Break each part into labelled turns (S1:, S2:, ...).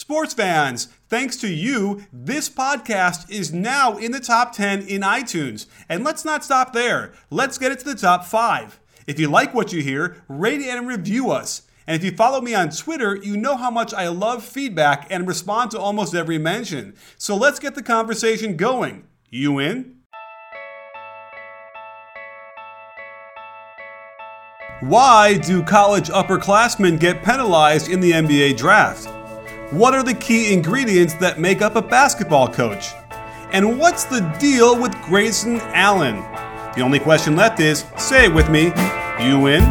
S1: Sports fans, thanks to you, this podcast is now in the top 10 in iTunes. And let's not stop there. Let's get it to the top 5. If you like what you hear, rate and review us. And if you follow me on Twitter, you know how much I love feedback and respond to almost every mention. So let's get the conversation going. You in? Why do college upperclassmen get penalized in the NBA draft? What are the key ingredients that make up a basketball coach? And what's the deal with Grayson Allen? The only question left is say it with me, you win.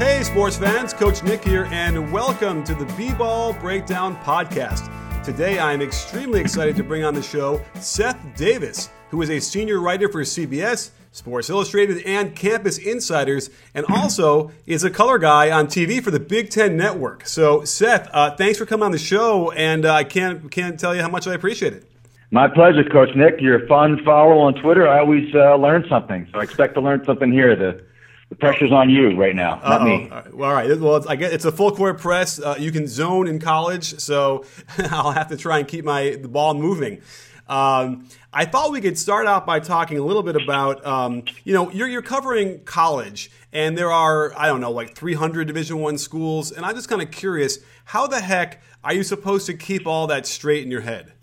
S1: Hey, sports fans, Coach Nick here, and welcome to the B Ball Breakdown Podcast. Today, I am extremely excited to bring on the show Seth Davis, who is a senior writer for CBS Sports Illustrated, and Campus Insiders, and also is a color guy on TV for the Big Ten Network. So, Seth, uh, thanks for coming on the show, and uh, I can't can't tell you how much I appreciate it.
S2: My pleasure, Coach Nick. You're a fun follow on Twitter. I always uh, learn something, so I expect to learn something here. The the pressure's on you right now, not Uh-oh. me.
S1: All right. Well, all right. Well, I guess it's a full court press. Uh, you can zone in college, so I'll have to try and keep my the ball moving. Um, I thought we could start out by talking a little bit about, um, you know, you're, you're covering college, and there are I don't know like 300 Division One schools, and I'm just kind of curious, how the heck are you supposed to keep all that straight in your head?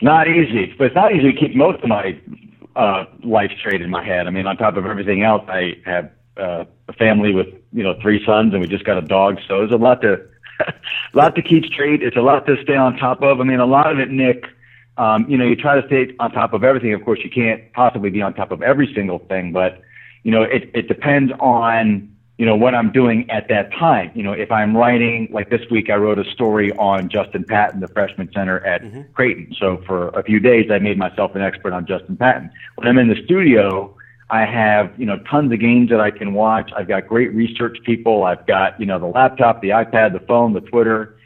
S2: Not easy, but it's not easy to keep most of my uh, life straight in my head. I mean, on top of everything else, I have uh, a family with you know three sons, and we just got a dog, so there's a lot to a lot to keep straight. It's a lot to stay on top of. I mean, a lot of it, Nick. Um, you know, you try to stay on top of everything. Of course, you can't possibly be on top of every single thing, but you know, it it depends on you know what I'm doing at that time. You know, if I'm writing like this week, I wrote a story on Justin Patton, the freshman center at mm-hmm. Creighton. So for a few days, I made myself an expert on Justin Patton. When I'm in the studio, I have, you know, tons of games that I can watch. I've got great research people. I've got, you know, the laptop, the iPad, the phone, the Twitter.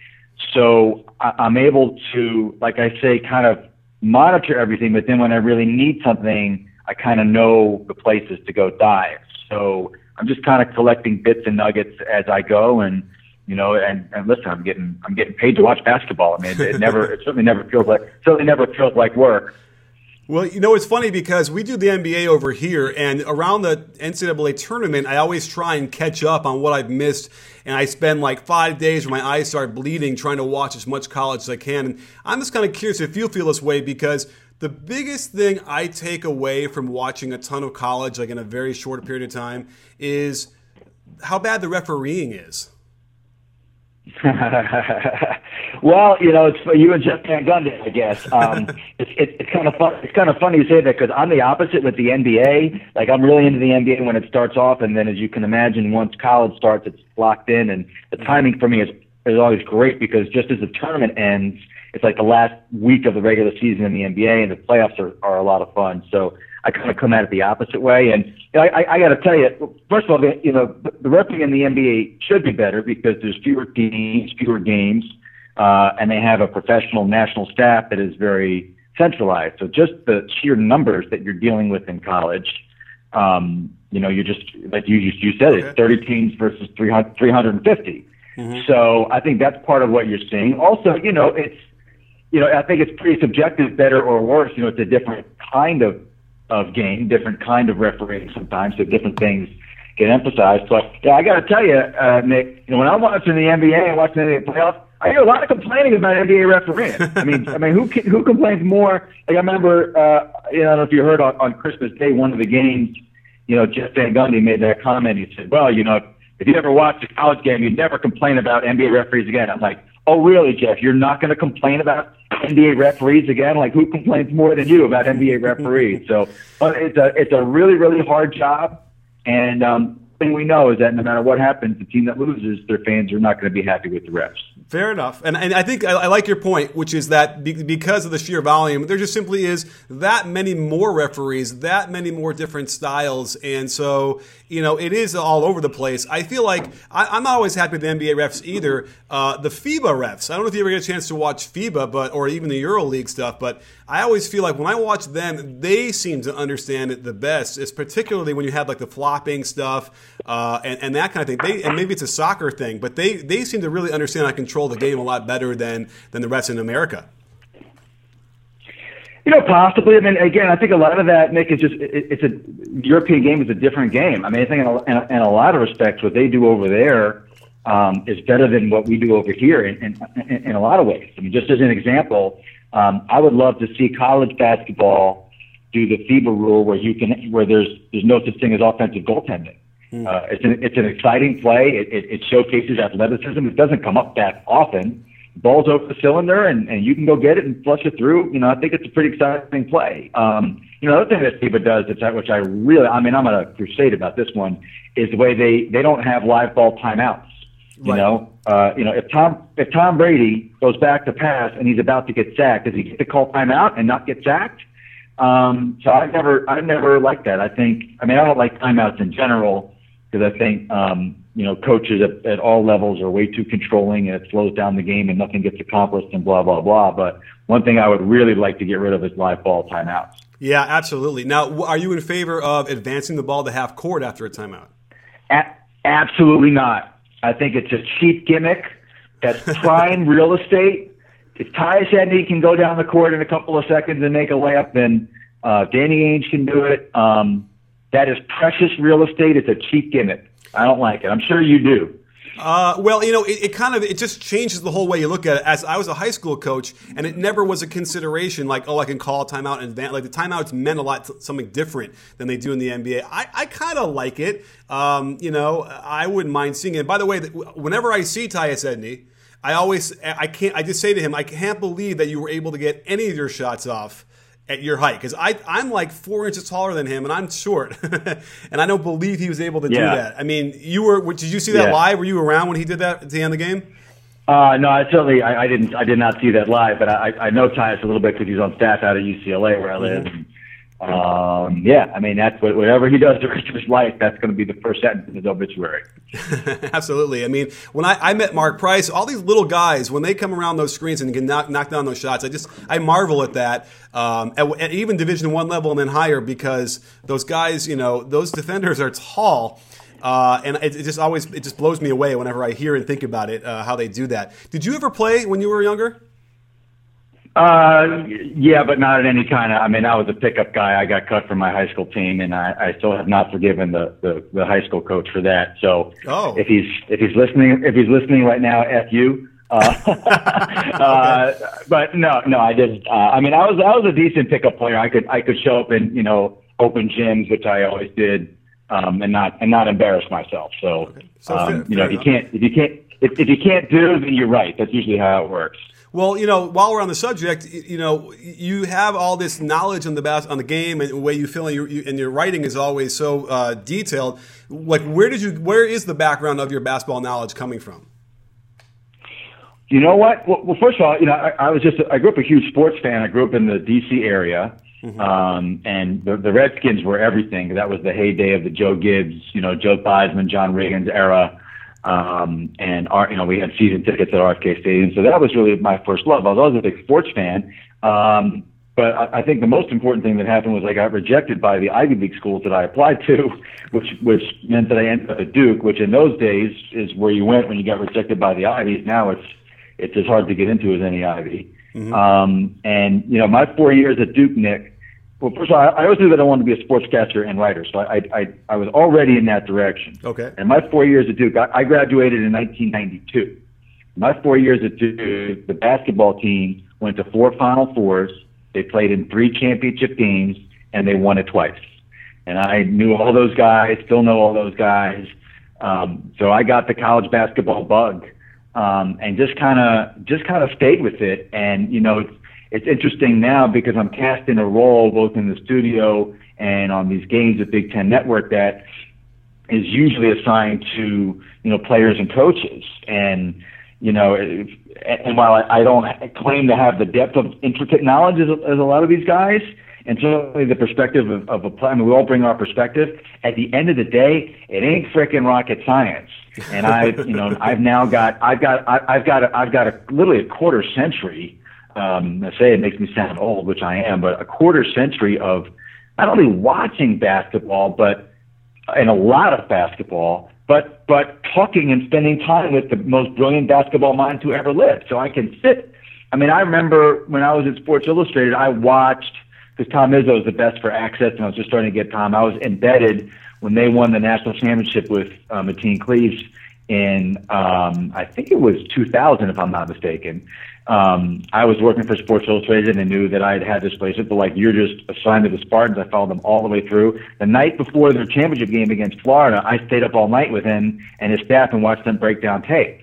S2: So I, I'm able to, like I say, kind of monitor everything. But then when I really need something, I kind of know the places to go dive. So I'm just kind of collecting bits and nuggets as I go. And, you know, and, and listen, I'm getting, I'm getting paid to watch basketball. I mean, it, it never, it certainly never feels like, certainly never feels like work.
S1: Well, you know, it's funny because we do the NBA over here, and around the NCAA tournament, I always try and catch up on what I've missed. And I spend like five days where my eyes start bleeding trying to watch as much college as I can. And I'm just kind of curious if you feel this way because the biggest thing I take away from watching a ton of college, like in a very short period of time, is how bad the refereeing is.
S2: well, you know, it's for you and Jeff Van Gundy, I guess. Um, it's, it's it's kind of fun. It's kind of funny you say that because I'm the opposite with the NBA. Like I'm really into the NBA when it starts off, and then as you can imagine, once college starts, it's locked in, and the timing for me is is always great because just as the tournament ends, it's like the last week of the regular season in the NBA, and the playoffs are are a lot of fun. So I kind of come at it the opposite way. And you know, I, I got to tell you, first of all, you know, the refereeing in the NBA should be better because there's fewer teams, fewer games, uh, and they have a professional national staff that is very centralized. So just the sheer numbers that you're dealing with in college, um, you know, you're just like you you said okay. it, 30 teams versus 300, 350. Mm-hmm. So I think that's part of what you're seeing. Also, you know, it's you know, I think it's pretty subjective, better or worse. You know, it's a different kind of of game, different kind of refereeing sometimes, so different things get emphasized. But yeah, I got to tell you, uh, Nick, you know, when I'm watching the NBA and watching the NBA playoffs, I hear a lot of complaining about NBA refereeing. I mean, I mean, who who complains more? Like I remember, uh, you know, I don't know if you heard on, on Christmas Day, one of the games, you know, Jeff Van Gundy made that comment. He said, "Well, you know, if you ever watch a college game, you'd never complain about NBA referees again." I'm like, "Oh, really, Jeff? You're not going to complain about NBA referees again. Like who complains more than you about NBA referees? So but it's a it's a really really hard job, And um, thing we know is that no matter what happens, the team that loses, their fans are not going to be happy with the refs.
S1: Fair enough, and and I think I, I like your point, which is that be, because of the sheer volume, there just simply is that many more referees, that many more different styles, and so you know it is all over the place. I feel like I, am not always happy with the NBA refs either. Uh, the FIBA refs, I don't know if you ever get a chance to watch FIBA, but or even the EuroLeague stuff, but I always feel like when I watch them, they seem to understand it the best. It's particularly when you have like the flopping stuff uh, and, and that kind of thing. They, and maybe it's a soccer thing, but they they seem to really understand how to control the game a lot better than than the refs in America.
S2: You know, possibly. I mean, again, I think a lot of that, Nick, is just it, it's a European game is a different game. I mean, I think in a, in a, in a lot of respects, what they do over there um, is better than what we do over here in, in, in a lot of ways. I mean, just as an example, um, I would love to see college basketball do the FIBA rule where you can where there's there's no such thing as offensive goaltending. Mm. Uh, it's an it's an exciting play. It, it, it showcases athleticism. It doesn't come up that often. Ball's over the cylinder, and, and you can go get it and flush it through. You know, I think it's a pretty exciting play. Um, you know, the other thing that FIBA does, I, which I really, I mean, I'm on a crusade about this one, is the way they they don't have live ball timeouts. You right. know, uh, you know, if Tom if Tom Brady goes back to pass and he's about to get sacked, does he get to call timeout and not get sacked? Um, so I never I never liked that. I think I mean I don't like timeouts in general because I think um, you know coaches at, at all levels are way too controlling and it slows down the game and nothing gets accomplished and blah blah blah. But one thing I would really like to get rid of is live ball timeouts.
S1: Yeah, absolutely. Now, are you in favor of advancing the ball to half court after a timeout?
S2: A- absolutely not. I think it's a cheap gimmick. That's prime real estate. If Tyus Edney can go down the court in a couple of seconds and make a layup, then uh, Danny Ainge can do it. Um, that is precious real estate. It's a cheap gimmick. I don't like it. I'm sure you do.
S1: Uh, well, you know, it, it, kind of it just changes the whole way you look at it. As I was a high school coach, and it never was a consideration. Like, oh, I can call a timeout and advance. Like the timeouts meant a lot something different than they do in the NBA. I, I kind of like it. Um, you know, I wouldn't mind seeing it. By the way, whenever I see Tyus Edney, I always I can't. I just say to him, I can't believe that you were able to get any of your shots off at your height because I I'm like four inches taller than him and I'm short, and I don't believe he was able to yeah. do that. I mean, you were did you see that yeah. live? Were you around when he did that at the end of the game?
S2: Uh, no, I certainly I, I didn't I did not see that live, but I I know Tyus a little bit because he's on staff out at UCLA where I live. Mm-hmm. Um, yeah, I mean that's what whatever he does the rest of his life, that's going to be the first sentence in his obituary.
S1: Absolutely. I mean, when I, I met Mark Price, all these little guys when they come around those screens and can knock, knock down those shots, I just I marvel at that. Um, at, at even Division One level and then higher because those guys, you know, those defenders are tall. Uh, and it, it, just always it just blows me away whenever I hear and think about it uh, how they do that. Did you ever play when you were younger?
S2: Uh, yeah, but not in any kind of. I mean, I was a pickup guy. I got cut from my high school team, and I, I still have not forgiven the, the the high school coach for that. So,
S1: oh.
S2: if he's if he's listening, if he's listening right now, f you. Uh, uh, but no, no, I didn't. Uh, I mean, I was I was a decent pickup player. I could I could show up in you know open gyms, which I always did, um, and not and not embarrass myself. So, okay. so um, fair, you know, if you can't if you can't if, if you can't do, then you're right. That's usually how it works.
S1: Well, you know, while we're on the subject, you know, you have all this knowledge on the bas- on the game and the way you feel, and your, and your writing is always so uh, detailed. Like, where did you? Where is the background of your basketball knowledge coming from?
S2: You know what? Well, well first of all, you know, I, I, was just I grew up a huge sports fan. I grew up in the D.C. area, mm-hmm. um, and the, the Redskins were everything. That was the heyday of the Joe Gibbs, you know, Joe Theismann, John Riggins era. Um, and our, you know, we had season tickets at RFK Stadium, so that was really my first love. I was always a big sports fan, um, but I, I think the most important thing that happened was I got rejected by the Ivy League schools that I applied to, which which meant that I ended up at Duke, which in those days is where you went when you got rejected by the Ivies. Now it's it's as hard to get into as any Ivy. Mm-hmm. Um, and you know, my four years at Duke, Nick, well, first of all, I, always knew that I wanted to be a sportscaster and writer, so I, I, I was already in that direction.
S1: Okay.
S2: And my four years at Duke, I, I graduated in 1992. My four years at Duke, the basketball team went to four Final Fours. They played in three championship games, and they won it twice. And I knew all those guys, still know all those guys. Um, so I got the college basketball bug, um, and just kind of just kind of stayed with it. And you know, it's interesting now because I'm cast in a role both in the studio and on these games at Big Ten Network that is usually assigned to you know players and coaches, and you know, and while I, I don't claim to have the depth of intricate knowledge as, as a lot of these guys, and certainly the perspective of, of a plan. I mean, we all bring our perspective. At the end of the day, it ain't freaking rocket science. And I, you know, I've now got, I've got, I've got, a, I've got a literally a quarter century. Um, I say it makes me sound old, which I am, but a quarter century of not only watching basketball, but and a lot of basketball, but but talking and spending time with the most brilliant basketball minds who ever lived. So I can sit. I mean, I remember when I was at Sports Illustrated, I watched because Tom Izzo is the best for access, and I was just starting to get Tom. I was embedded when they won the national championship with uh, Mateen Cleaves in um, I think it was 2000, if I'm not mistaken. Um, I was working for Sports Illustrated and knew that I had had this place. But like you're just assigned to the Spartans. I followed them all the way through. The night before their championship game against Florida, I stayed up all night with him and his staff and watched them break down tape.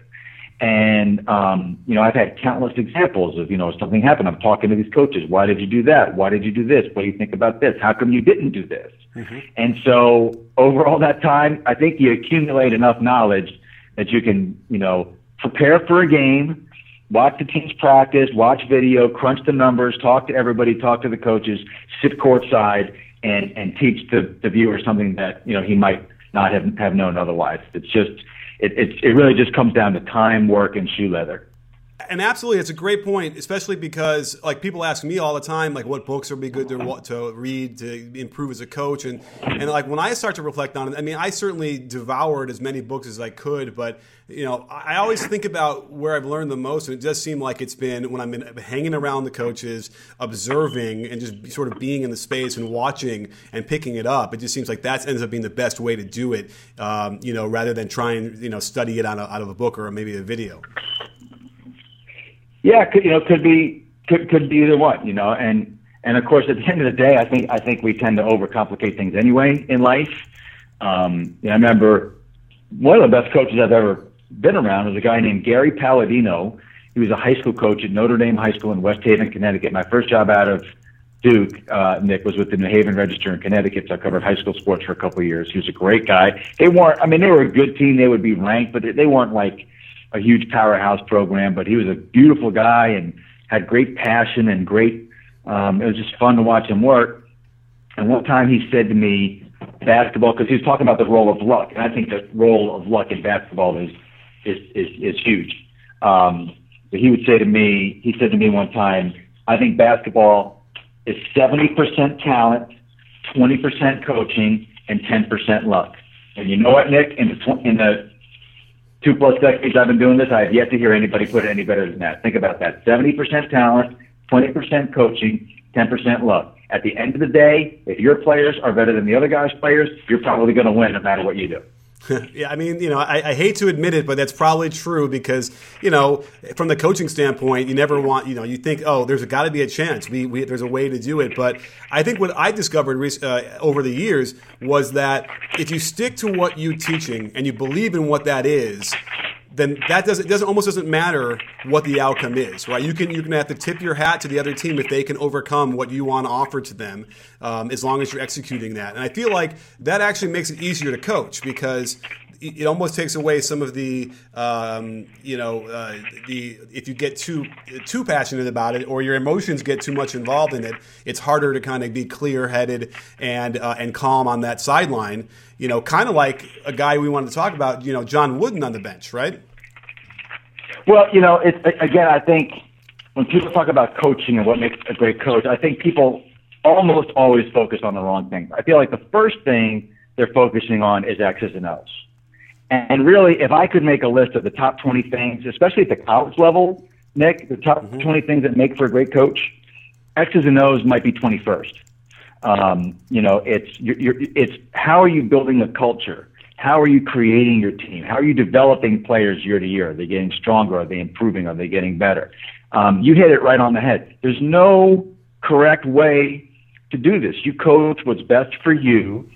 S2: And, um, you know, I've had countless examples of, you know, something happened. I'm talking to these coaches. Why did you do that? Why did you do this? What do you think about this? How come you didn't do this? Mm-hmm. And so over all that time, I think you accumulate enough knowledge that you can, you know, prepare for a game, watch the teams practice, watch video, crunch the numbers, talk to everybody, talk to the coaches, sit courtside and, and teach the, the viewer something that, you know, he might not have, have known otherwise. It's just, it, it, it really just comes down to time, work, and shoe leather.
S1: And absolutely, it's a great point, especially because like people ask me all the time, like what books would be good to to read to improve as a coach, and and like when I start to reflect on it, I mean, I certainly devoured as many books as I could, but you know, I always think about where I've learned the most, and it does seem like it's been when I've been hanging around the coaches, observing, and just sort of being in the space and watching and picking it up. It just seems like that ends up being the best way to do it, um, you know, rather than trying you know study it out of, out of a book or maybe a video.
S2: Yeah, could, you know, could be could could be either one, you know, and and of course, at the end of the day, I think I think we tend to overcomplicate things anyway in life. Um, you I remember one of the best coaches I've ever been around was a guy named Gary Palladino. He was a high school coach at Notre Dame High School in West Haven, Connecticut. My first job out of Duke, uh, Nick, was with the New Haven Register in Connecticut. So I covered high school sports for a couple of years. He was a great guy. They weren't, I mean, they were a good team. They would be ranked, but they weren't like a huge powerhouse program, but he was a beautiful guy and had great passion and great. Um, it was just fun to watch him work. And one time he said to me, basketball, because he was talking about the role of luck, and I think the role of luck in basketball is is is, is huge. Um, but he would say to me, he said to me one time, I think basketball is 70% talent, 20% coaching, and 10% luck. And you know what, Nick? In the, in the two plus decades I've been doing this, I have yet to hear anybody put it any better than that. Think about that. 70% talent, 20% coaching, 10% luck. At the end of the day, if your players are better than the other guy's players, you're probably going to win no matter what you do.
S1: yeah, I mean, you know, I, I, hate to admit it, but that's probably true because, you know, from the coaching standpoint, you never want, you know, you think, oh, there's got to be a chance. We, we, there's a way to do it. But I think what I discovered uh, over the years was that if you stick to what you're teaching and you believe in what that is, then that doesn't doesn't almost doesn't matter what the outcome is, right? You can you can have to tip your hat to the other team if they can overcome what you want to offer to them, um, as long as you're executing that. And I feel like that actually makes it easier to coach because it almost takes away some of the um, you know uh, the if you get too too passionate about it or your emotions get too much involved in it, it's harder to kind of be clear headed and uh, and calm on that sideline. You know, kind of like a guy we wanted to talk about. You know, John Wooden on the bench, right?
S2: Well, you know, it, again, I think when people talk about coaching and what makes a great coach, I think people almost always focus on the wrong things. I feel like the first thing they're focusing on is X's and O's. And really, if I could make a list of the top 20 things, especially at the college level, Nick, the top mm-hmm. 20 things that make for a great coach, X's and O's might be 21st. Um, you know, it's you're, you're, it's how are you building a culture? How are you creating your team? How are you developing players year to year? Are they getting stronger? Are they improving? Are they getting better? Um, you hit it right on the head. There's no correct way to do this. You coach what's best for you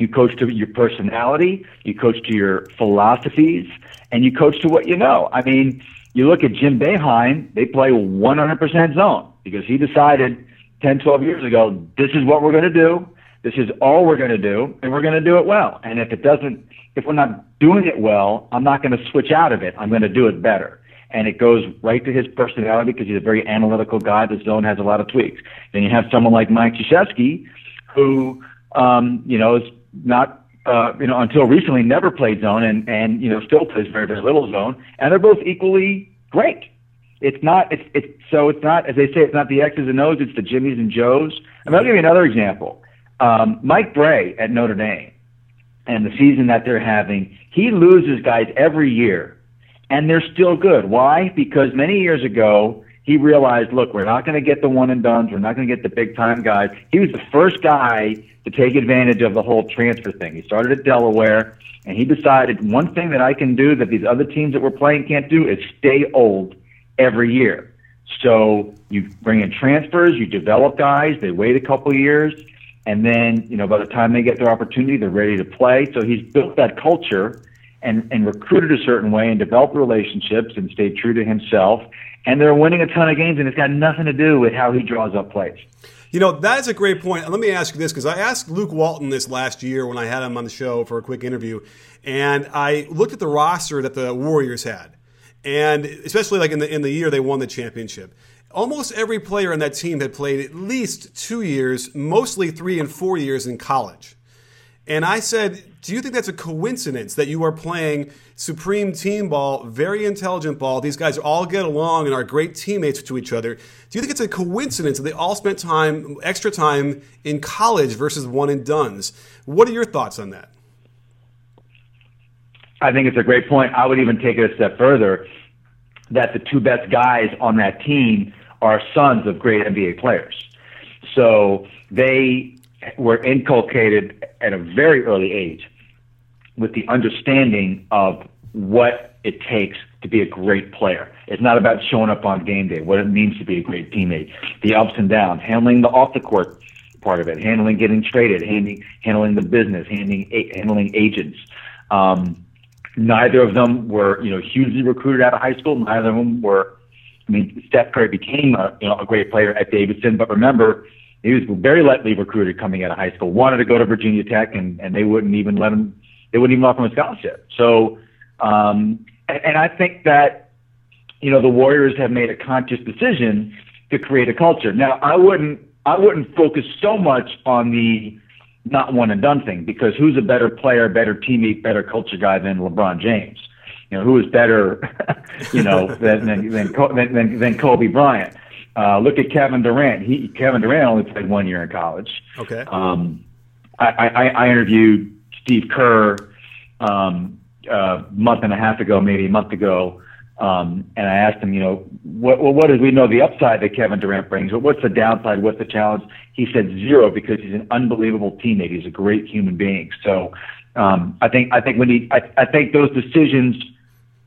S2: you coach to your personality, you coach to your philosophies, and you coach to what you know. I mean, you look at Jim Boeheim, they play 100% zone because he decided 10, 12 years ago, this is what we're going to do. This is all we're going to do, and we're going to do it well. And if it doesn't, if we're not doing it well, I'm not going to switch out of it. I'm going to do it better. And it goes right to his personality because he's a very analytical guy. The zone has a lot of tweaks. Then you have someone like Mike Krzyzewski, who, um, you know, is not, uh, you know, until recently never played zone and, and, you know, still plays very, very little zone. And they're both equally great. It's not, it's, it's, so it's not, as they say, it's not the X's and O's, it's the Jimmys and Joes. I mean, I'll give you another example. Um, Mike Brey at Notre Dame and the season that they're having, he loses guys every year, and they're still good. Why? Because many years ago, he realized, look, we're not going to get the one and dones. We're not going to get the big time guys. He was the first guy to take advantage of the whole transfer thing. He started at Delaware, and he decided one thing that I can do that these other teams that we're playing can't do is stay old every year. So you bring in transfers, you develop guys, they wait a couple years, and then, you know, by the time they get their opportunity, they're ready to play. So he's built that culture and, and recruited a certain way and developed relationships and stayed true to himself. And they're winning a ton of games, and it's got nothing to do with how he draws up plays.
S1: You know, that is a great point. Let me ask you this because I asked Luke Walton this last year when I had him on the show for a quick interview. And I looked at the roster that the Warriors had. And especially like in the in the year they won the championship. Almost every player on that team had played at least two years, mostly three and four years in college. And I said, Do you think that's a coincidence that you are playing supreme team ball, very intelligent ball? These guys all get along and are great teammates to each other. Do you think it's a coincidence that they all spent time, extra time in college versus one and dones? What are your thoughts on that?
S2: I think it's a great point. I would even take it a step further that the two best guys on that team are sons of great NBA players. So they were inculcated at a very early age with the understanding of what it takes to be a great player. It's not about showing up on game day, what it means to be a great teammate, the ups and downs, handling the off the court part of it, handling getting traded, handling handling the business, handling handling agents. Um, Neither of them were, you know, hugely recruited out of high school. Neither of them were. I mean, Steph Curry became a, you know, a great player at Davidson, but remember, he was very lightly recruited coming out of high school. Wanted to go to Virginia Tech, and and they wouldn't even let him. They wouldn't even offer him a scholarship. So, um, and, and I think that, you know, the Warriors have made a conscious decision to create a culture. Now, I wouldn't. I wouldn't focus so much on the not one and done thing because who's a better player, better teammate, better culture guy than LeBron James? You know, who is better, you know, than than than, than, than Kobe Bryant? Uh, look at Kevin Durant. He Kevin Durant only played one year in college.
S1: Okay.
S2: Um, I, I, I interviewed Steve Kerr um, a month and a half ago, maybe a month ago, um, and I asked him, you know, what, well, what do we know the upside that Kevin Durant brings? But what's the downside? What's the challenge? He said zero because he's an unbelievable teammate. He's a great human being. So um, I think I think when he I, I think those decisions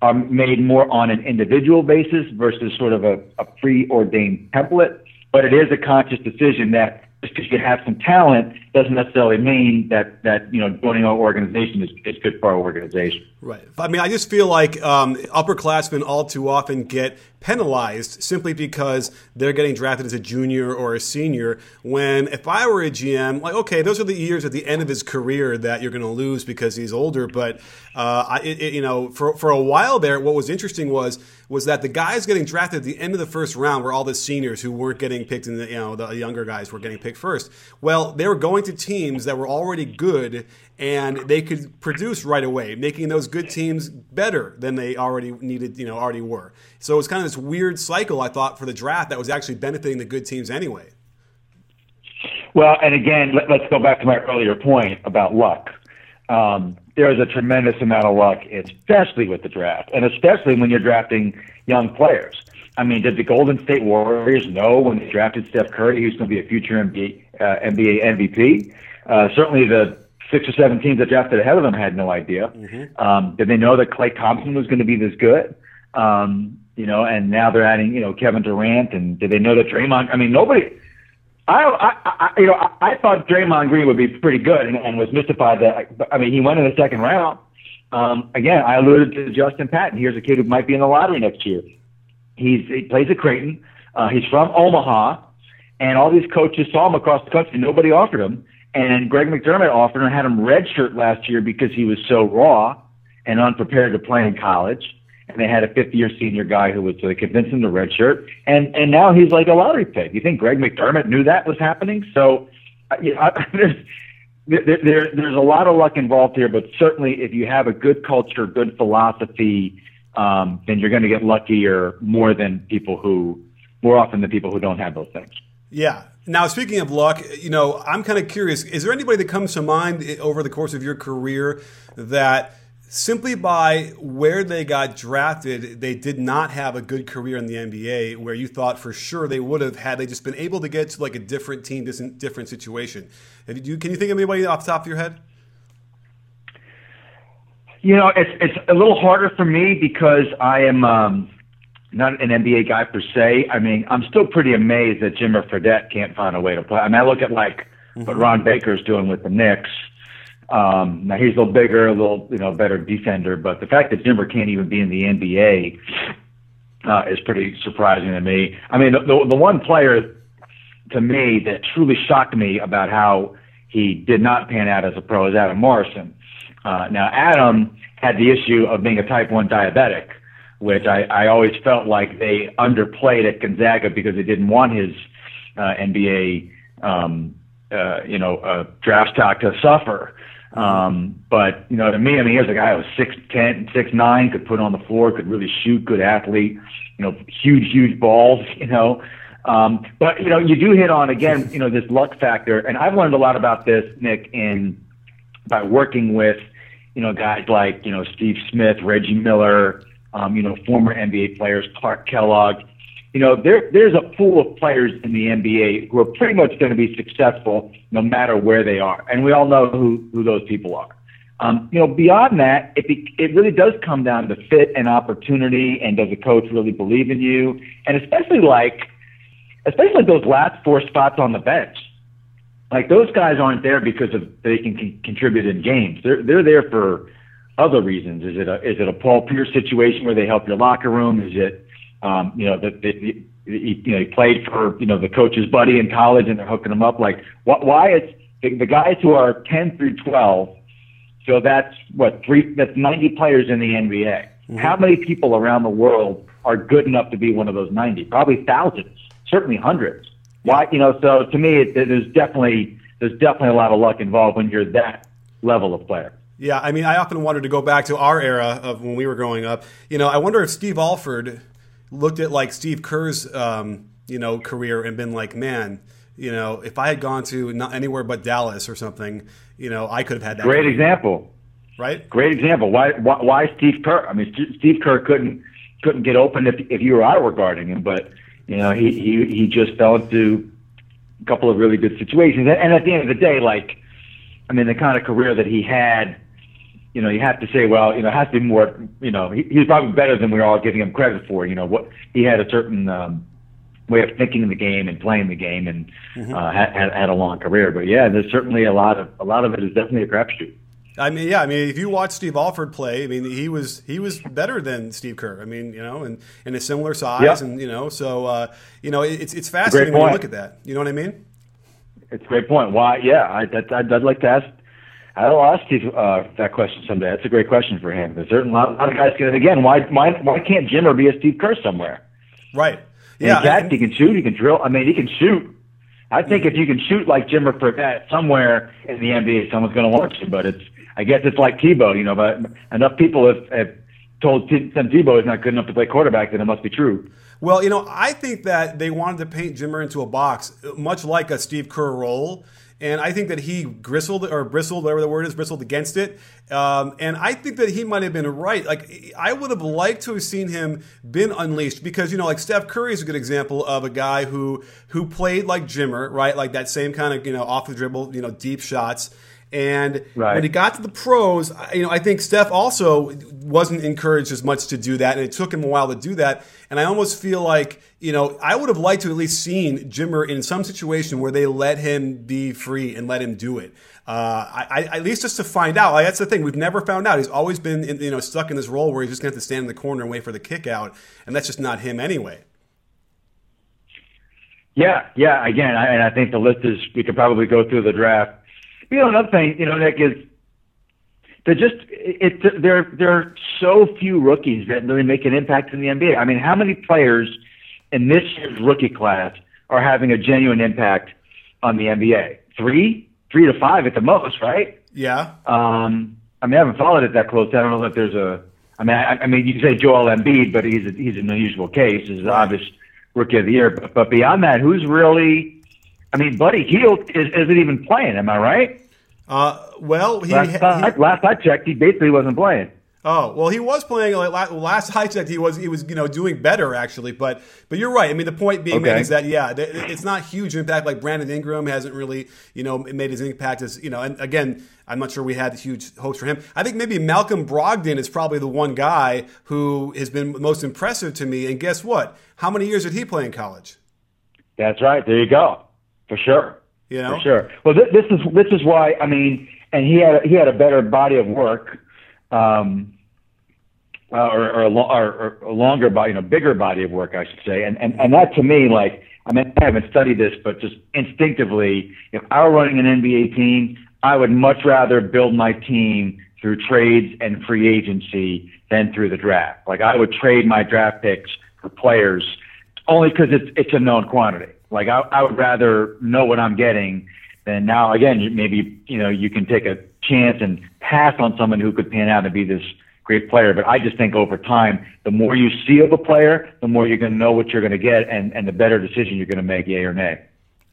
S2: are made more on an individual basis versus sort of a, a preordained template. But it is a conscious decision that just because you have some talent doesn't necessarily mean that that you know joining our organization is, is good for our organization.
S1: Right. I mean, I just feel like um, upperclassmen all too often get penalized simply because they're getting drafted as a junior or a senior. When if I were a GM, like okay, those are the years at the end of his career that you're going to lose because he's older. But uh, I, it, you know, for for a while there, what was interesting was was that the guys getting drafted at the end of the first round were all the seniors who weren't getting picked, and you know the younger guys were getting picked first. Well, they were going to teams that were already good and they could produce right away, making those good teams better than they already needed, you know, already were. So it was kind of this weird cycle, I thought, for the draft that was actually benefiting the good teams anyway.
S2: Well, and again, let, us go back to my earlier point about luck. Um, there is a tremendous amount of luck, especially with the draft, and especially when you're drafting young players. I mean, did the Golden State Warriors know when they drafted Steph Curry he was going to be a future NBA, uh, NBA MVP? Uh, certainly, the six or seven teams that drafted ahead of them had no idea. Mm-hmm. Um, did they know that Klay Thompson was going to be this good? Um, you know, and now they're adding, you know, Kevin Durant, and did they know that Draymond? I mean, nobody. I, I, you know, I, I thought Draymond Green would be pretty good, and, and was mystified that. I mean, he went in the second round. Um, again, I alluded to Justin Patton. Here's a kid who might be in the lottery next year. He's he plays at Creighton. Uh, he's from Omaha, and all these coaches saw him across the country. Nobody offered him, And Greg McDermott offered and had him redshirt last year because he was so raw and unprepared to play in college. And they had a fifth year senior guy who was so they convinced him to redshirt. And and now he's like a lottery pick. You think Greg McDermott knew that was happening? So you know, I, there's there, there, there's a lot of luck involved here, but certainly if you have a good culture, good philosophy, um, then you're going to get luckier more than people who, more often than people who don't have those things.
S1: Yeah. Now, speaking of luck, you know, I'm kind of curious. Is there anybody that comes to mind over the course of your career that simply by where they got drafted, they did not have a good career in the NBA where you thought for sure they would have had they just been able to get to like a different team, different situation. You, can you think of anybody off the top of your head?
S2: You know, it's it's a little harder for me because I am um, not an NBA guy per se. I mean, I'm still pretty amazed that Jimmer Fredette can't find a way to play. I mean, I look at like mm-hmm. what Ron Baker's doing with the Knicks um, now he's a little bigger, a little you know better defender, but the fact that Jimmer can't even be in the NBA uh, is pretty surprising to me. I mean, the the one player to me that truly shocked me about how he did not pan out as a pro is Adam Morrison. Uh, now Adam had the issue of being a type one diabetic, which I, I always felt like they underplayed at Gonzaga because they didn't want his uh, NBA um, uh, you know uh, draft stock to suffer. Um, but you know, to me, I mean, here's a guy who was six ten, six nine, could put on the floor, could really shoot, good athlete. You know, huge, huge balls. You know, um, but you know, you do hit on again, you know, this luck factor, and I've learned a lot about this, Nick, in by working with, you know, guys like you know Steve Smith, Reggie Miller, um, you know, former NBA players, Clark Kellogg you know, there, there's a pool of players in the NBA who are pretty much going to be successful no matter where they are. And we all know who, who those people are. Um, you know, beyond that, it, be, it really does come down to fit and opportunity and does a coach really believe in you? And especially like, especially those last four spots on the bench. Like those guys aren't there because of they can, can contribute in games. They're, they're there for other reasons. Is it a, is it a Paul Pierce situation where they help your locker room? Is it, um, you know, that he, you know, he played for, you know, the coach's buddy in college and they're hooking him up. Like, wh- why is the, the guys who are 10 through 12, so that's what, three, that's 90 players in the NBA. Mm-hmm. How many people around the world are good enough to be one of those 90? Probably thousands, certainly hundreds. Why, you know, so to me, it, there's definitely, there's definitely a lot of luck involved when you're that level of player.
S1: Yeah, I mean, I often wanted to go back to our era of when we were growing up. You know, I wonder if Steve Alford looked at like Steve Kerr's um, you know career and been like, man, you know, if I had gone to not anywhere but Dallas or something, you know, I could have had that.
S2: Great career. example.
S1: Right.
S2: Great example. Why, why why Steve Kerr? I mean, Steve Kerr couldn't couldn't get open if if you or I were guarding him, but you know, he he he just fell into a couple of really good situations. And at the end of the day, like, I mean, the kind of career that he had you know, you have to say, well, you know, it has to be more, you know, he, he's probably better than we're all giving him credit for. You know, what he had a certain um, way of thinking in the game and playing the game, and mm-hmm. uh, had, had a long career. But yeah, there's certainly a lot of a lot of it is definitely a crapshoot.
S1: I mean, yeah. I mean, if you watch Steve Alford play, I mean, he was he was better than Steve Kerr. I mean, you know, and in a similar size, yep. and you know, so uh, you know, it's it's fascinating when you look at that. You know what I mean?
S2: It's a great point. Why? Yeah, I, I'd, I'd like to ask I'll ask you uh, that question someday. That's a great question for him. There's certain a lot, a lot of guys it again. Why, why, why can't Jimmer be a Steve Kerr somewhere?
S1: Right.
S2: Yeah. Exactly. he can shoot. He can drill. I mean, he can shoot. I think if you can shoot like Jimmer Fredette somewhere in the NBA, someone's going to want you. But it's, I guess it's like Tebow, you know. But enough people have, have told Tim Tebow is not good enough to play quarterback, then it must be true.
S1: Well, you know, I think that they wanted to paint Jimmer into a box, much like a Steve Kerr role and I think that he gristled or bristled, whatever the word is, bristled against it. Um, and I think that he might have been right. Like I would have liked to have seen him been unleashed because you know, like Steph Curry is a good example of a guy who who played like Jimmer, right? Like that same kind of you know off the dribble, you know, deep shots. And right. when he got to the pros, you know, I think Steph also wasn't encouraged as much to do that, and it took him a while to do that. And I almost feel like, you know, I would have liked to at least seen Jimmer in some situation where they let him be free and let him do it. Uh, I, I, at least just to find out. Like, that's the thing. We've never found out. He's always been, in, you know, stuck in this role where he's just going to have to stand in the corner and wait for the kick out, and that's just not him anyway.
S2: Yeah, yeah. Again, I, and I think the list is. We could probably go through the draft You know, another thing, you know, Nick is they're just it, it there there are so few rookies that really make an impact in the NBA. I mean, how many players in this year's rookie class are having a genuine impact on the NBA? Three, three to five at the most, right?
S1: Yeah.
S2: Um, I mean, I haven't followed it that close. I don't know if there's a. I mean, I, I mean, you say Joel Embiid, but he's a, he's an unusual case. He's the obvious rookie of the year. But, but beyond that, who's really? I mean, Buddy Hield is, isn't even playing. Am I right?
S1: Uh, well, he,
S2: last, I,
S1: he,
S2: last I checked, he basically wasn't playing.
S1: Oh well, he was playing. Like, last I checked, he was he was you know doing better actually. But but you're right. I mean, the point being
S2: Okay.
S1: made is that yeah, it's not huge impact. Like Brandon Ingram hasn't really you know made his impact as you know. And again, I'm not sure we had huge hopes for him. I think maybe Malcolm Brogdon is probably the one guy who has been most impressive to me. And guess what? How many years did he play in college?
S2: That's right. There you go. For sure.
S1: You know?
S2: For sure. Well, th- this is this is why I mean, and he had he had a better body of work, um, uh, or or a, lo- or, or a longer body, you know, bigger body of work, I should say. And and and that to me, like, I mean, I haven't studied this, but just instinctively, if I were running an NBA team, I would much rather build my team through trades and free agency than through the draft. Like, I would trade my draft picks for players only because it's it's a known quantity. Like I, I would rather know what I'm getting than now. Again, maybe you know you can take a chance and pass on someone who could pan out and be this great player. But I just think over time, the more you see of a player, the more you're going to know what you're going to get, and and the better decision you're going to make, yay or nay.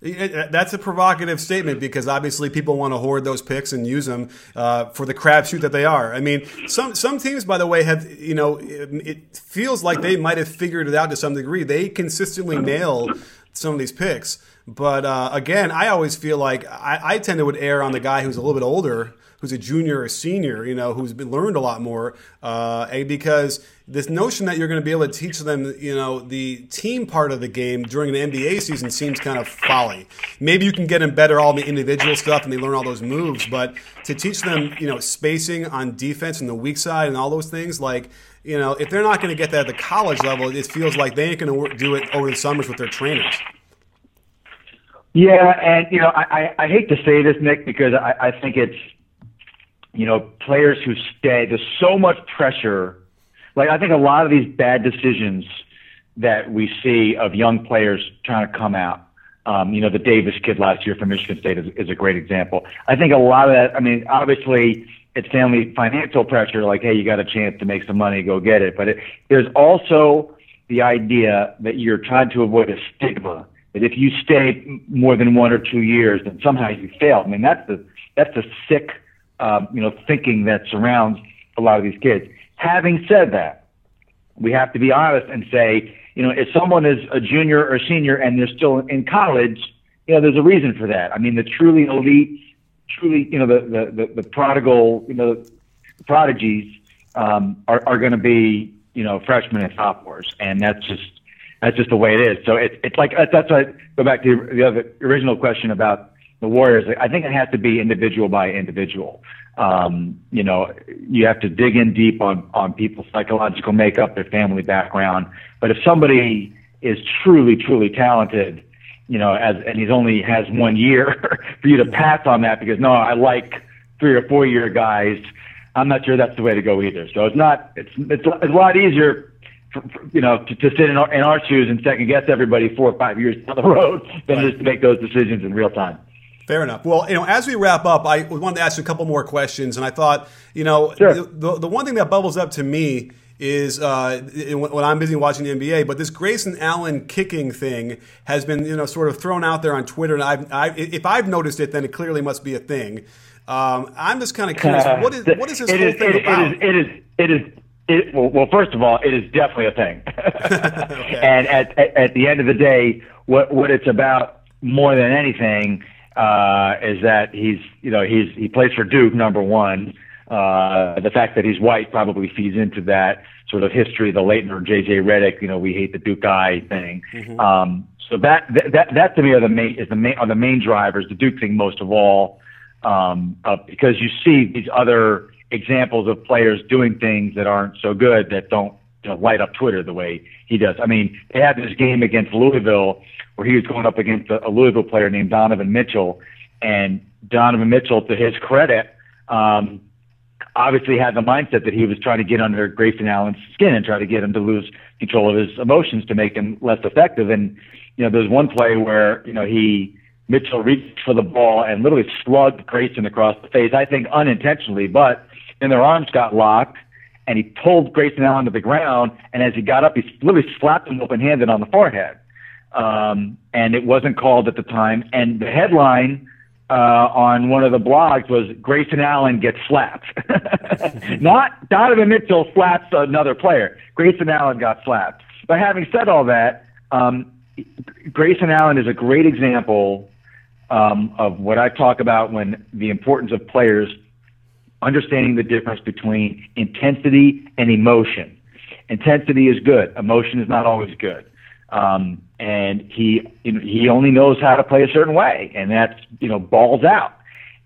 S1: That's a provocative statement because obviously people want to hoard those picks and use them uh, for the crapshoot that they are. I mean, some some teams, by the way, have you know it, it feels like they might have figured it out to some degree. They consistently nail some of these picks, but uh, again, I always feel like I, I tend to would err on the guy who's a little bit older, who's a junior or senior, you know, who's been learned a lot more, uh, and because this notion that you're going to be able to teach them, you know, the team part of the game during an NBA season seems kind of folly. Maybe you can get them better all the individual stuff and they learn all those moves, but to teach them, you know, spacing on defense and the weak side and all those things, like, you know, if they're not going to get that at the college level, it feels like they ain't going to do it over the summers with their trainers.
S2: Yeah, and you know, I, I, I hate to say this, Nick, because I, I think it's you know, players who stay. There's so much pressure. Like I think a lot of these bad decisions that we see of young players trying to come out. Um, you know, the Davis kid last year from Michigan State is, is a great example. I think a lot of that. I mean, obviously it's family financial pressure. Like, hey, you got a chance to make some money, go get it. But it, there's also the idea that you're trying to avoid a stigma that if you stay more than one or two years, then somehow you fail. I mean, that's the that's the sick, um, you know, thinking that surrounds a lot of these kids. Having said that, we have to be honest and say, you know, if someone is a junior or senior and they're still in college, you know, there's a reason for that. I mean, the truly elite, truly, you know, the the the, the prodigal, you know, the prodigies um, are are going to be, you know, freshmen and sophomores, and that's just that's just the way it is. So it's it's like that's why I go back to the other original question about the Warriors. I think it has to be individual by individual. Um, you know, you have to dig in deep on on people's psychological makeup, their family background. But if somebody is truly truly talented, you know, as and he's only has one year for you to pass on that because no, I like three or four year guys. I'm not sure that's the way to go either. So it's not. It's it's, it's a lot easier for, for, you know, to, to sit in our, in our shoes and second guess everybody four or five years down the road than
S1: Right.
S2: just to make those decisions in real time.
S1: Fair enough. Well, you know, as we wrap up, I wanted to ask you a couple more questions, and I thought, you know,
S2: Sure.
S1: the, the, the one thing that bubbles up to me is uh, when I'm busy watching the NBA, but this Grayson Allen kicking thing has been, you know, sort of thrown out there on Twitter, and I've, I, if I've noticed it, then it clearly must be a thing. Um, I'm just kind of curious, what is what is this
S2: It
S1: whole
S2: is-
S1: thing
S2: it-
S1: about?
S2: It is. It is. It is it, well, well, first of all, it is definitely a thing. And at, at at the end of the day, what what it's about more than anything uh, is that he's you know he's he plays for Duke number one. Uh, the fact that he's white probably feeds into that sort of history, the Laettner or JJ Redick, you know, we hate the Duke guy thing. Um, so that, that that that to me are the main is the main are the main drivers. The Duke thing most of all, um, uh, because you see these other examples of players doing things that aren't so good that don't you know, light up Twitter the way he does. I mean, they had this game against Louisville where he was going up against a, a Louisville player named Donovan Mitchell, and Donovan Mitchell, to his credit, um, obviously had the mindset that he was trying to get under Grayson Allen's skin and try to get him to lose control of his emotions to make him less effective. And you know, there's one play where you know he Mitchell reached for the ball and literally slugged Grayson across the face. I think unintentionally, but then their arms got locked and he pulled Grayson Allen to the ground. And as he got up, he literally slapped him open-handed on the forehead. Um, and it wasn't called at the time. And the headline uh, on one of the blogs was Grayson Allen gets slapped. Not Donovan Mitchell slaps another player. Grayson Allen got slapped. But having said all that, um, Grayson Allen is a great example um, of what I talk about when the importance of players understanding the difference between intensity and emotion. Intensity is good. Emotion is not always good. Um, and he you know, he only knows how to play a certain way, and that's you know balls out,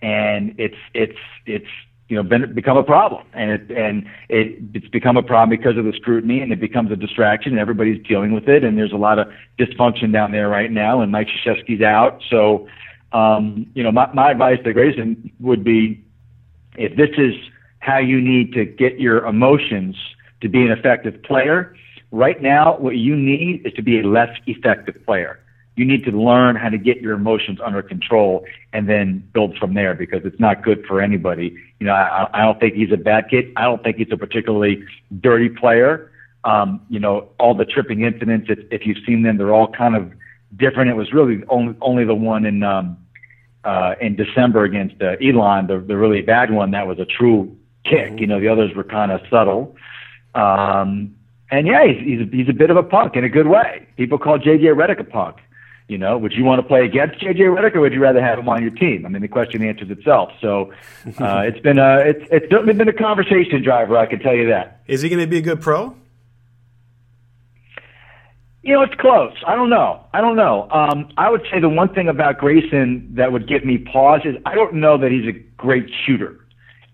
S2: and it's it's it's you know been become a problem, and it and it it's become a problem because of the scrutiny, and it becomes a distraction, and everybody's dealing with it, and there's a lot of dysfunction down there right now, and Mike Krzyzewski's out, so um, you know my my advice to Grayson would be if this is how you need to get your emotions to be an effective player, right now what you need is to be a less effective player. You need to learn how to get your emotions under control and then build from there because it's not good for anybody. You know, I, I don't think he's a bad kid. I don't think he's a particularly dirty player. Um, you know, all the tripping incidents, if, if you've seen them, they're all kind of different. It was really only, only the one in, um, uh, in December against uh, Elon, the, the really bad one, that was a true kick. Mm-hmm. You know, the others were kind of subtle. Um, and yeah, he's, he's, a, he's a bit of a punk in a good way. People call JJ Redick a punk. You know, would you want to play against JJ Redick or would you rather have him on your team? I mean, the question answers itself. So uh, it's been a it's it's certainly been a conversation driver. I can tell you that.
S1: Is he going to be a good pro?
S2: You know, it's close. I don't know. I don't know. Um, I would say the one thing about Grayson that would give me pause is I don't know that he's a great shooter.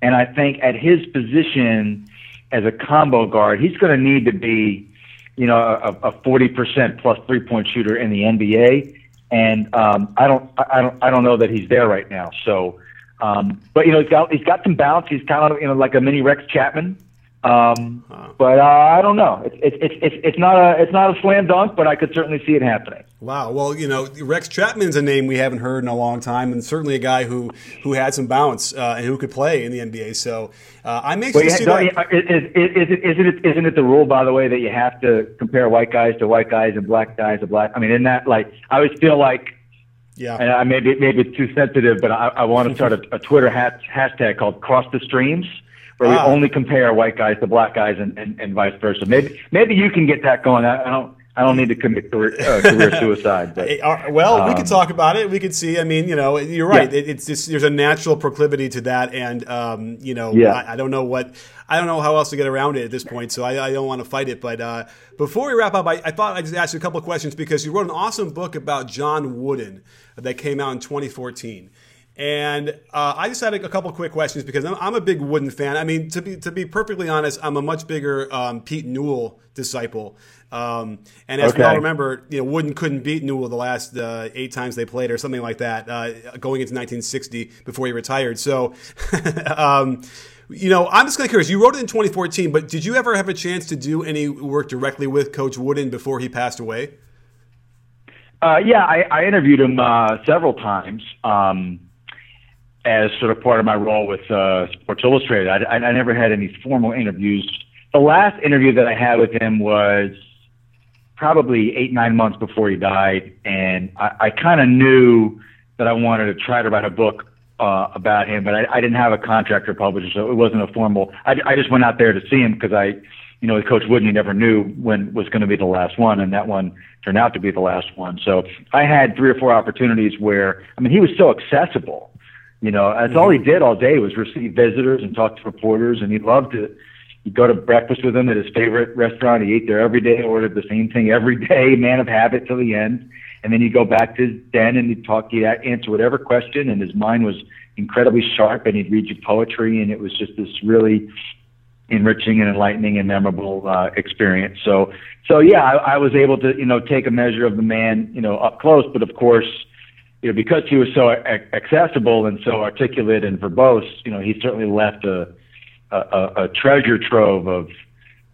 S2: And I think at his position as a combo guard, he's going to need to be, you know, a, a 40% plus three point shooter in the NBA. And um, I don't, I don't, I don't know that he's there right now. So, um, but you know, he's got, he's got some bounce. He's kind of, you know, like a mini Rex Chapman. Um, but uh, I don't know. It's it's it's it's not a it's not a slam dunk, but I could certainly see it happening.
S1: Wow. Well, you know, Rex Chapman's a name we haven't heard in a long time, and certainly a guy who who had some bounce uh, and who could play in the NBA. So uh, I'm anxious well, to see that.
S2: Is, is, is, it, isn't it isn't it the rule, by the way, that you have to compare white guys to white guys and black guys to black? I mean, in that, like, I always feel like. Yeah. And I maybe maybe it's too sensitive, but I, I want to start a, a Twitter hat, hashtag called Cross the Streams where we ah. only compare white guys to black guys and, and, and vice versa. Maybe maybe you can get that going. I, I don't. I don't need to commit career, uh, career suicide. But,
S1: well, um, we could talk about it. We could see. I mean, you know, you're right. Yeah. It, it's just there's a natural proclivity to that, and um, you know, yeah. I, I, don't know what I don't know how else to get around it at this point. So I, I don't want to fight it. But uh, before we wrap up, I, I, thought I'd just ask you a couple of questions because you wrote an awesome book about John Wooden that came out in 2014. And uh, I just had a, a couple quick questions because I'm, I'm, a big Wooden fan. I mean, to be to be perfectly honest, I'm a much bigger um, Pete Newell disciple. Um, and as okay. we all remember, you know, Wooden couldn't beat Newell the last uh, eight times they played, or something like that, uh, going into 1960 before he retired. So. um, you know, I'm just kind of curious. You wrote it in 2014, but did you ever have a chance to do any work directly with Coach Wooden before he passed away?
S2: Uh, yeah, I, I, interviewed him uh, several times. Um, as sort of part of my role with uh, Sports Illustrated. I, I, I never had any formal interviews. The last interview that I had with him was probably eight, nine months before he died. And I, I kind of knew that I wanted to try to write a book uh, about him, but I, I didn't have a contract or publisher, so it wasn't a formal. I, I just went out there to see him because I, you know, with Coach Wooden never knew when was going to be the last one, and that one turned out to be the last one. So I had three or four opportunities where, I mean, he was so accessible you know, that's mm-hmm. all he did all day was receive visitors and talk to reporters, and he loved it. He'd go to breakfast with them at his favorite restaurant. He ate there every day, ordered the same thing every day, man of habit till the end. And then he'd go back to his den and he'd talk, he'd answer whatever question, and his mind was incredibly sharp, and he'd read you poetry, and it was just this really enriching and enlightening and memorable uh, experience. So, so yeah, I, I was able to, you know, take a measure of the man, you know, up close, but of course, you know, because he was so accessible and so articulate and verbose, you know, he certainly left a a, a treasure trove of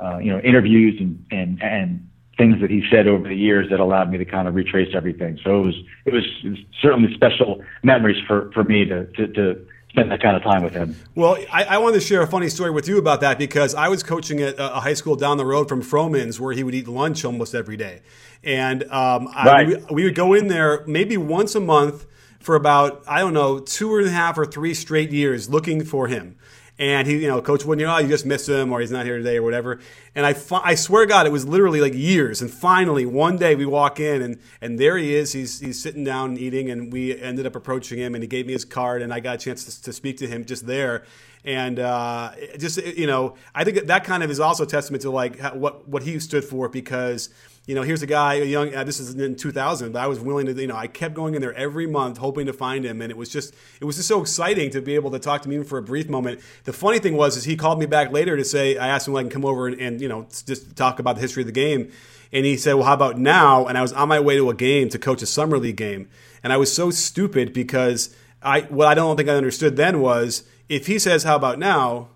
S2: uh, you know interviews and and and things that he said over the years that allowed me to kind of retrace everything. So it was it was, it was certainly special memories for for me to to, to spend that kind of time with him.
S1: Well, I, I, wanted to share a funny story with you about that because I was coaching at a high school down the road from Froman's where he would eat lunch almost every day. And um, right. I, we, we would go in there maybe once a month for about, I don't know, two and a half or three straight years looking for him. And he, you know, coach Wooden, you know, oh, you just missed him or he's not here today or whatever. And I, I swear God, it was literally like years. And finally, one day we walk in and, and there he is. He's, he's sitting down and eating. And we ended up approaching him and he gave me his card and I got a chance to, to speak to him just there. And uh, just, you know, I think that that kind of is also testament to like what, what he stood for because – you know, here's a guy, a young. Uh, this is in 2000, but I was willing to, you know, I kept going in there every month, hoping to find him, and it was just, it was just so exciting to be able to talk to him even for a brief moment. The funny thing was, is he called me back later to say, I asked him if I can come over and, and you know, just talk about the history of the game, and he said, well, how about now? And I was on my way to a game to coach a summer league game, and I was so stupid because I, what I don't think I understood then was, if he says, how about now?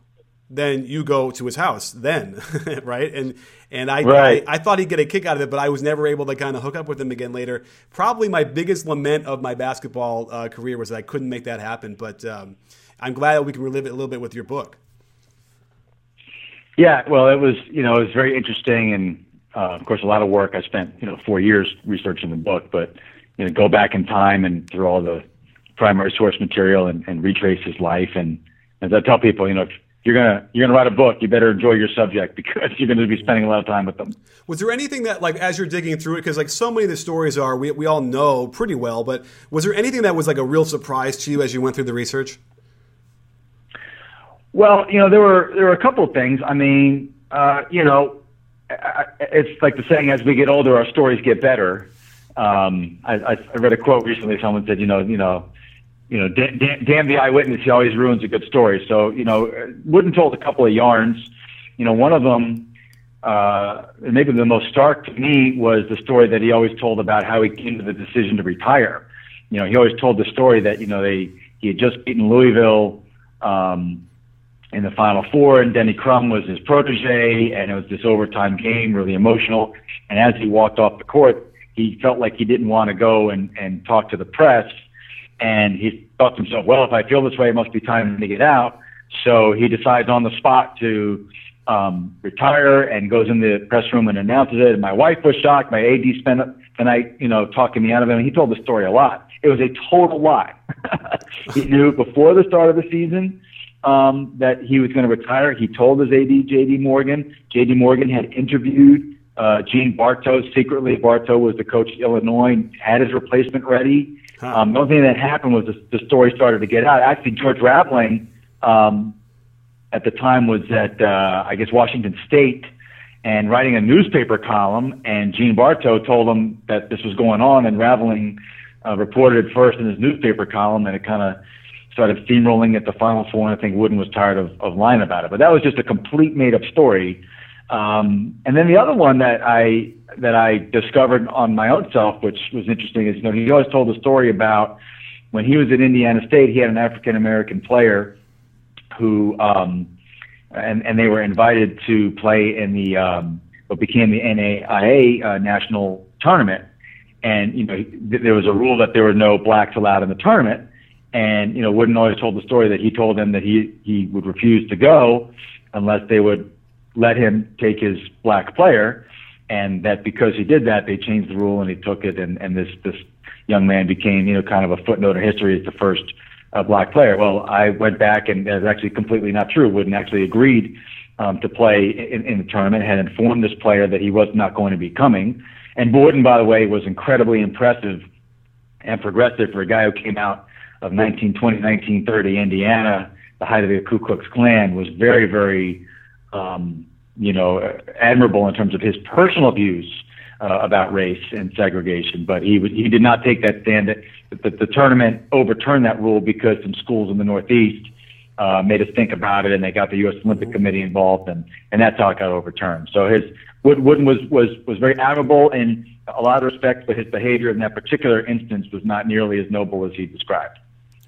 S1: Then you go to his house then, right? And and I, right. I, I thought he'd get a kick out of it, but I was never able to kind of hook up with him again later. Probably my biggest lament of my basketball uh, career was that I couldn't make that happen. But um, I'm glad that we can relive it a little bit with your book.
S2: Yeah, well, it was you know it was very interesting and uh, of course a lot of work. I spent you know four years researching the book, but you know go back in time and through all the primary source material and, and retrace his life. And as I tell people, you know. You're gonna you're gonna write a book, you better enjoy your subject because you're gonna be spending a lot of time with them.
S1: Was there anything that like as you're digging through it, because like so many of the stories are we we all know pretty well, but was there anything that was like a real surprise to you as you went through the research?
S2: Well, you know there were there were a couple of things. I mean, uh, you know, it's like the saying: as we get older, our stories get better. Um, I, I read a quote recently. Someone said, you know, you know you know, damn, damn the eyewitness, he always ruins a good story. So, you know, Wooden told a couple of yarns. You know, one of them, uh, maybe the most stark to me was the story that he always told about how he came to the decision to retire. You know, he always told the story that, you know, they, he had just beaten Louisville, um, in the Final Four, and Denny Crum was his protege, and it was this overtime game, really emotional. And as he walked off the court, he felt like he didn't want to go and, and talk to the press and he thought to himself, well, if I feel this way, it must be time to get out. So he decides on the spot to um, retire and goes in the press room and announces it. And my wife was shocked. My AD spent the night, you know, talking me out of it. And he told the story a lot. It was a total lie. he knew before the start of the season um, that he was going to retire. He told his AD, JD Morgan. JD Morgan had interviewed uh, Gene Bartow secretly. Bartow was the coach at Illinois, had his replacement ready. Huh. Um, the only thing that happened was the, the story started to get out. Actually, George Raveling um, at the time was at, uh, I guess, Washington State and writing a newspaper column. And Gene Bartow told him that this was going on, and Raveling uh, reported it first in his newspaper column, and it kind of started steamrolling at the Final Four. And I think Wooden was tired of, of lying about it. But that was just a complete made up story. Um, and then the other one that I that I discovered on my own self, which was interesting, is you know he always told a story about when he was at Indiana State, he had an African American player who um, and and they were invited to play in the um, what became the NAIA uh, national tournament, and you know th- there was a rule that there were no blacks allowed in the tournament, and you know Wooden always told the story that he told them that he he would refuse to go unless they would let him take his black player, and that because he did that, they changed the rule and he took it, and and this this young man became you know kind of a footnote in history as the first uh, black player. Well, I went back and that's actually completely not true. Wooden actually agreed um, to play in, in the tournament, had informed this player that he was not going to be coming. And Wooden, by the way, was incredibly impressive and progressive for a guy who came out of 1920, 1930 Indiana, the height of the Ku Klux Klan, was very, very um, you know, admirable in terms of his personal views uh, about race and segregation. But he he did not take that stand. That the, the tournament overturned that rule because some schools in the Northeast uh, made us think about it, and they got the U.S. Olympic Committee involved, and and that's how it got overturned. So his Wooden was was was very admirable in a lot of respects, but his behavior in that particular instance was not nearly as noble as he described.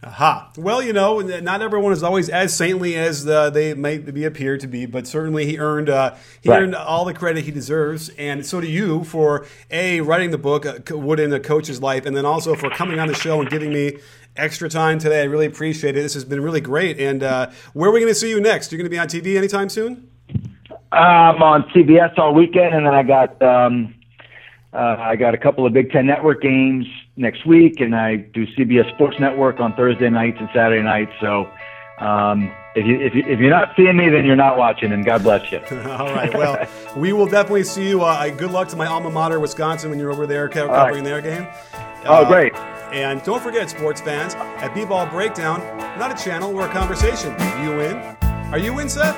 S1: Aha. Well, you know, not everyone is always as saintly as uh, they may be appear to be, but certainly he earned uh, he right. earned all the credit he deserves, and so do you for a writing the book uh, Wooden a Coach's Life, and then also for coming on the show and giving me extra time today. I really appreciate it. This has been really great. And uh, where are we going to see you next? You're going to be on TV anytime soon?
S2: I'm on CBS all weekend, and then I got um, uh, I got a couple of Big Ten Network games next week, and I do CBS Sports Network on Thursday nights and Saturday nights. So. Um, if, you, if, you, if you're not seeing me, then you're not watching, and God bless you.
S1: All right. Well, we will definitely see you. Uh, good luck to my alma mater, Wisconsin, when you're over there covering right. their game.
S2: Oh, uh, great.
S1: And don't forget, sports fans, at B-Ball Breakdown, not a channel, we're a conversation. You in? Are you in, Seth?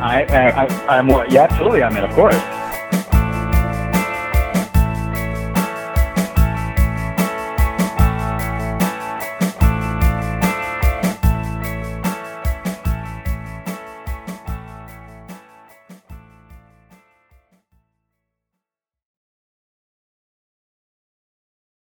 S2: I, I, I'm, yeah, absolutely, I'm in, of course.